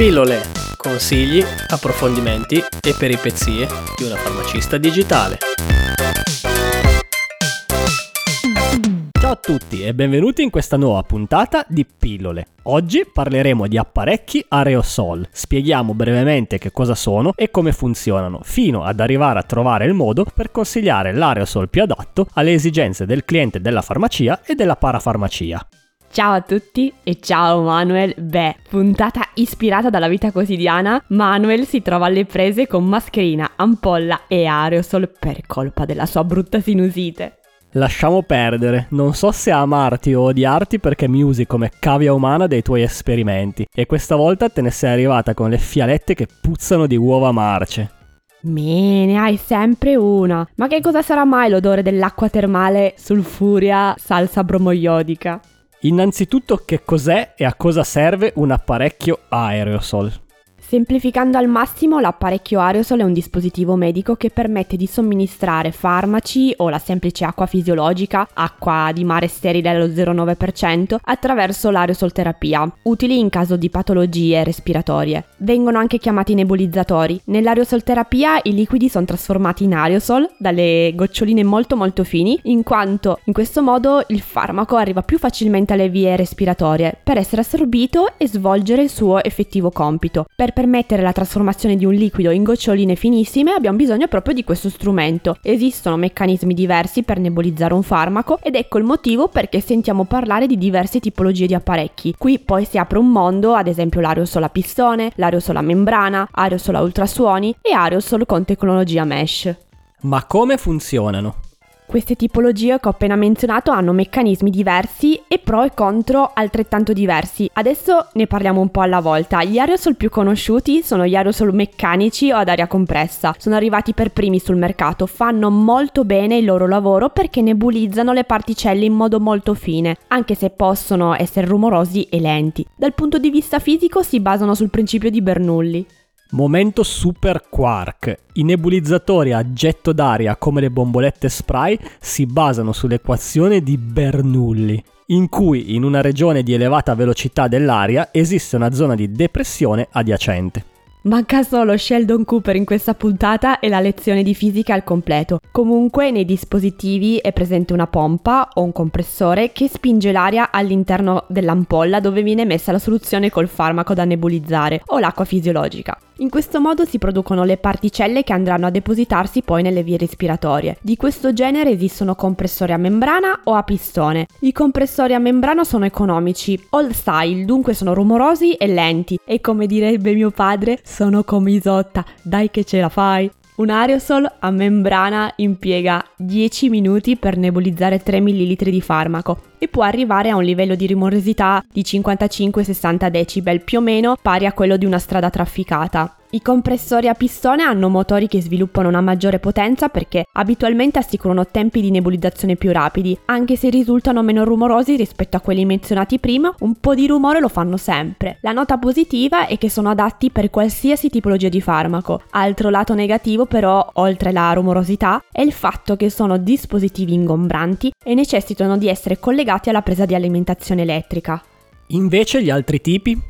Pillole, consigli, approfondimenti e peripezie di una farmacista digitale. Ciao a tutti e benvenuti in questa nuova puntata di Pillole. Oggi parleremo di apparecchi aerosol, spieghiamo brevemente che cosa sono e come funzionano, fino ad arrivare a trovare il modo per consigliare l'aerosol più adatto alle esigenze del cliente della farmacia e della parafarmacia. Ciao a tutti e ciao Manuel. Beh, puntata ispirata dalla vita quotidiana, Manuel si trova alle prese con mascherina, ampolla e aerosol per colpa della sua brutta sinusite. Lasciamo perdere, non so se amarti o odiarti perché mi usi come cavia umana dei tuoi esperimenti e questa volta te ne sei arrivata con le fialette che puzzano di uova marce. Me ne hai sempre una. Ma che cosa sarà mai l'odore dell'acqua termale sulfuria salsa bromoiodica? Innanzitutto che cos'è e a cosa serve un apparecchio aerosol? Semplificando al massimo, l'apparecchio aerosol è un dispositivo medico che permette di somministrare farmaci o la semplice acqua fisiologica, acqua di mare sterile allo 0,9%, attraverso l'aerosol terapia, utili in caso di patologie respiratorie. Vengono anche chiamati nebulizzatori. Nell'aerosol terapia i liquidi sono trasformati in aerosol dalle goccioline molto molto fini, in quanto in questo modo il farmaco arriva più facilmente alle vie respiratorie per essere assorbito e svolgere il suo effettivo compito. Per permettere la trasformazione di un liquido in goccioline finissime abbiamo bisogno proprio di questo strumento. Esistono meccanismi diversi per nebulizzare un farmaco ed ecco il motivo perché sentiamo parlare di diverse tipologie di apparecchi. Qui poi si apre un mondo, ad esempio l'aerosol a pistone, l'aerosol a membrana, aerosol a ultrasuoni e aerosol con tecnologia mesh. Ma come funzionano? Queste tipologie che ho appena menzionato hanno meccanismi diversi e pro e contro altrettanto diversi. Adesso ne parliamo un po' alla volta. Gli aerosol più conosciuti sono gli aerosol meccanici o ad aria compressa. Sono arrivati per primi sul mercato, fanno molto bene il loro lavoro perché nebulizzano le particelle in modo molto fine, anche se possono essere rumorosi e lenti. Dal punto di vista fisico si basano sul principio di Bernoulli. Momento super quark. I nebulizzatori a getto d'aria come le bombolette spray si basano sull'equazione di Bernoulli, in cui in una regione di elevata velocità dell'aria esiste una zona di depressione adiacente. Manca solo Sheldon Cooper in questa puntata e la lezione di fisica al completo. Comunque nei dispositivi è presente una pompa o un compressore che spinge l'aria all'interno dell'ampolla dove viene messa la soluzione col farmaco da nebulizzare o l'acqua fisiologica. In questo modo si producono le particelle che andranno a depositarsi poi nelle vie respiratorie. Di questo genere esistono compressori a membrana o a pistone. I compressori a membrana sono economici, old style, dunque sono rumorosi e lenti e come direbbe mio padre, sono come Isotta, dai che ce la fai. Un aerosol a membrana impiega 10 minuti per nebulizzare 3 ml di farmaco e può arrivare a un livello di rumorosità di 55-60 decibel, più o meno pari a quello di una strada trafficata. I compressori a pistone hanno motori che sviluppano una maggiore potenza perché abitualmente assicurano tempi di nebulizzazione più rapidi, anche se risultano meno rumorosi rispetto a quelli menzionati prima, un po' di rumore lo fanno sempre. La nota positiva è che sono adatti per qualsiasi tipologia di farmaco. Altro lato negativo però, oltre la rumorosità, è il fatto che sono dispositivi ingombranti e necessitano di essere collegati alla presa di alimentazione elettrica. Invece gli altri tipi?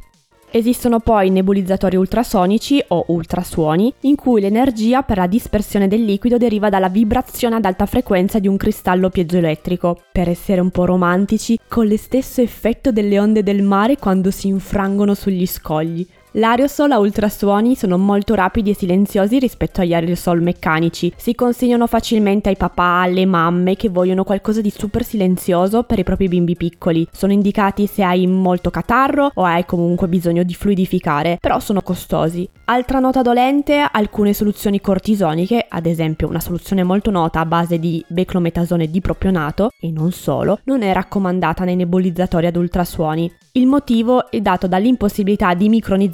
Esistono poi nebulizzatori ultrasonici o ultrasuoni, in cui l'energia per la dispersione del liquido deriva dalla vibrazione ad alta frequenza di un cristallo piezoelettrico. Per essere un po' romantici, con lo stesso effetto delle onde del mare quando si infrangono sugli scogli. L'aerosol a ultrasuoni sono molto rapidi e silenziosi rispetto agli aerosol meccanici. Si consigliano facilmente ai papà, alle mamme che vogliono qualcosa di super silenzioso per i propri bimbi piccoli. Sono indicati se hai molto catarro o hai comunque bisogno di fluidificare, però sono costosi. Altra nota dolente, alcune soluzioni cortisoniche, ad esempio una soluzione molto nota a base di beclometasone dipropionato, e non solo, non è raccomandata nei nebulizzatori ad ultrasuoni. Il motivo è dato dall'impossibilità di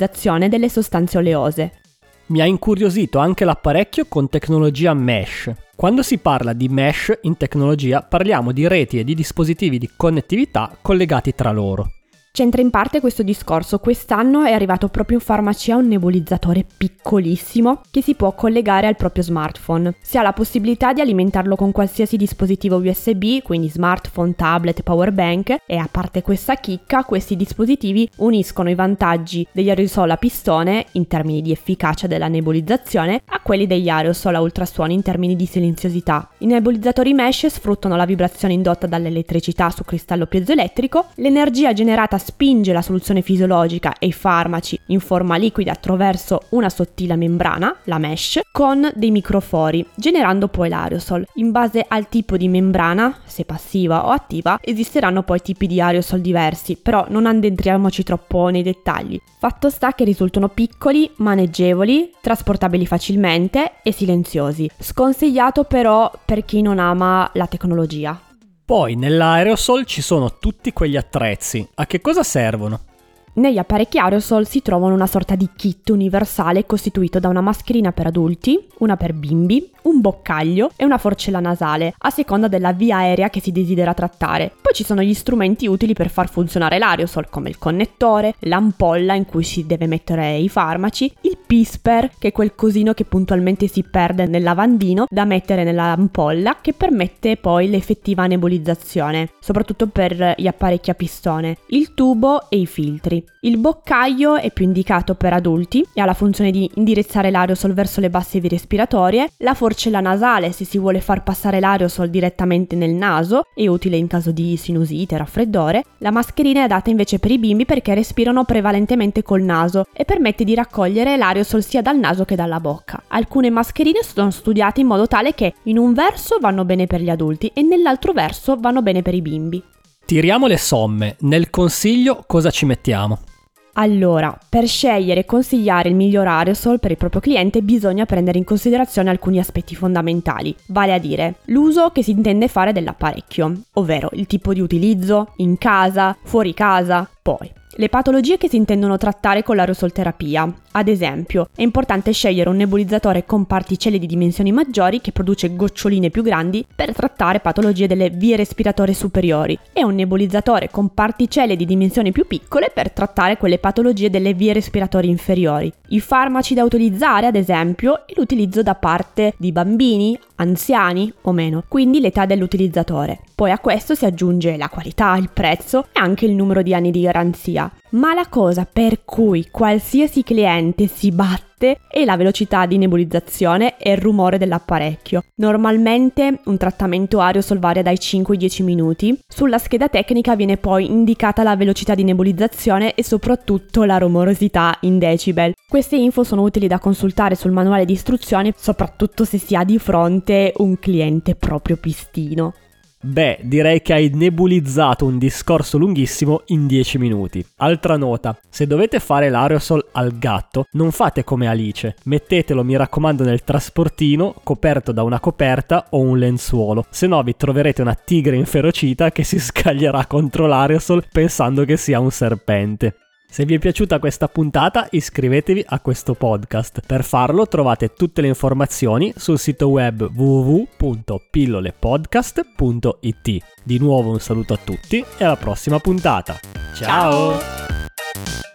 micronizzazione delle sostanze oleose. Mi ha incuriosito anche l'apparecchio con tecnologia mesh. Quando si parla di mesh in tecnologia parliamo di reti e di dispositivi di connettività collegati tra loro. C'entra in parte questo discorso. Quest'anno è arrivato proprio in farmacia un nebulizzatore piccolissimo che si può collegare al proprio smartphone. Si ha la possibilità di alimentarlo con qualsiasi dispositivo USB, quindi smartphone, tablet, power bank e a parte questa chicca, questi dispositivi uniscono i vantaggi degli aerosol a pistone in termini di efficacia della nebulizzazione a quelli degli aerosol a ultrasuoni in termini di silenziosità. I nebulizzatori mesh sfruttano la vibrazione indotta dall'elettricità su cristallo piezoelettrico, l'energia generata spinge la soluzione fisiologica e i farmaci in forma liquida attraverso una sottile membrana, la mesh, con dei microfori, generando poi l'aerosol. In base al tipo di membrana, se passiva o attiva, esisteranno poi tipi di aerosol diversi, però non addentriamoci troppo nei dettagli. Fatto sta che risultano piccoli, maneggevoli, trasportabili facilmente e silenziosi. Sconsigliato però per chi non ama la tecnologia. Poi nell'aerosol ci sono tutti quegli attrezzi. A che cosa servono? Negli apparecchi aerosol si trovano una sorta di kit universale costituito da una mascherina per adulti, una per bimbi, un boccaglio e una forcella nasale, a seconda della via aerea che si desidera trattare. Ci sono gli strumenti utili per far funzionare l'aerosol, come il connettore, l'ampolla in cui si deve mettere i farmaci, il pisper, che è quel cosino che puntualmente si perde nel lavandino da mettere nell'ampolla, che permette poi l'effettiva nebulizzazione, soprattutto per gli apparecchi a pistone, il tubo e i filtri. Il boccaglio è più indicato per adulti e ha la funzione di indirizzare l'aerosol verso le basse vie respiratorie, la forcella nasale se si vuole far passare l'aerosol direttamente nel naso, è utile in caso di sinusite, raffreddore. La mascherina è adatta invece per i bimbi perché respirano prevalentemente col naso e permette di raccogliere l'aerosol sia dal naso che dalla bocca. Alcune mascherine sono studiate in modo tale che in un verso vanno bene per gli adulti e nell'altro verso vanno bene per i bimbi. Tiriamo le somme. Nel consiglio cosa ci mettiamo? Allora, per scegliere e consigliare il miglior aerosol per il proprio cliente bisogna prendere in considerazione alcuni aspetti fondamentali, vale a dire l'uso che si intende fare dell'apparecchio, ovvero il tipo di utilizzo, in casa, fuori casa, poi le patologie che si intendono trattare con l'aerosolterapia. Ad esempio, è importante scegliere un nebulizzatore con particelle di dimensioni maggiori che produce goccioline più grandi per trattare patologie delle vie respiratorie superiori e un nebulizzatore con particelle di dimensioni più piccole per trattare quelle patologie delle vie respiratorie inferiori. I farmaci da utilizzare, ad esempio, e l'utilizzo da parte di bambini, anziani o meno, quindi l'età dell'utilizzatore. Poi a questo si aggiunge la qualità, il prezzo e anche il numero di anni di garanzia. Ma la cosa per cui qualsiasi cliente si batte è la velocità di nebulizzazione e il rumore dell'apparecchio. Normalmente un trattamento aerosol varia dai 5 ai 10 minuti. Sulla scheda tecnica viene poi indicata la velocità di nebulizzazione e soprattutto la rumorosità in decibel. Queste info sono utili da consultare sul manuale di istruzioni, soprattutto se si ha di fronte un cliente proprio pistino. Beh, direi che hai nebulizzato un discorso lunghissimo in 10 minuti. Altra nota, se dovete fare l'aerosol al gatto, non fate come Alice, mettetelo mi raccomando nel trasportino coperto da una coperta o un lenzuolo, se no vi troverete una tigre inferocita che si scaglierà contro l'aerosol pensando che sia un serpente. Se vi è piaciuta questa puntata iscrivetevi a questo podcast. Per farlo trovate tutte le informazioni sul sito web www.pillolepodcast.it. Di nuovo un saluto a tutti e alla prossima puntata. Ciao! Ciao.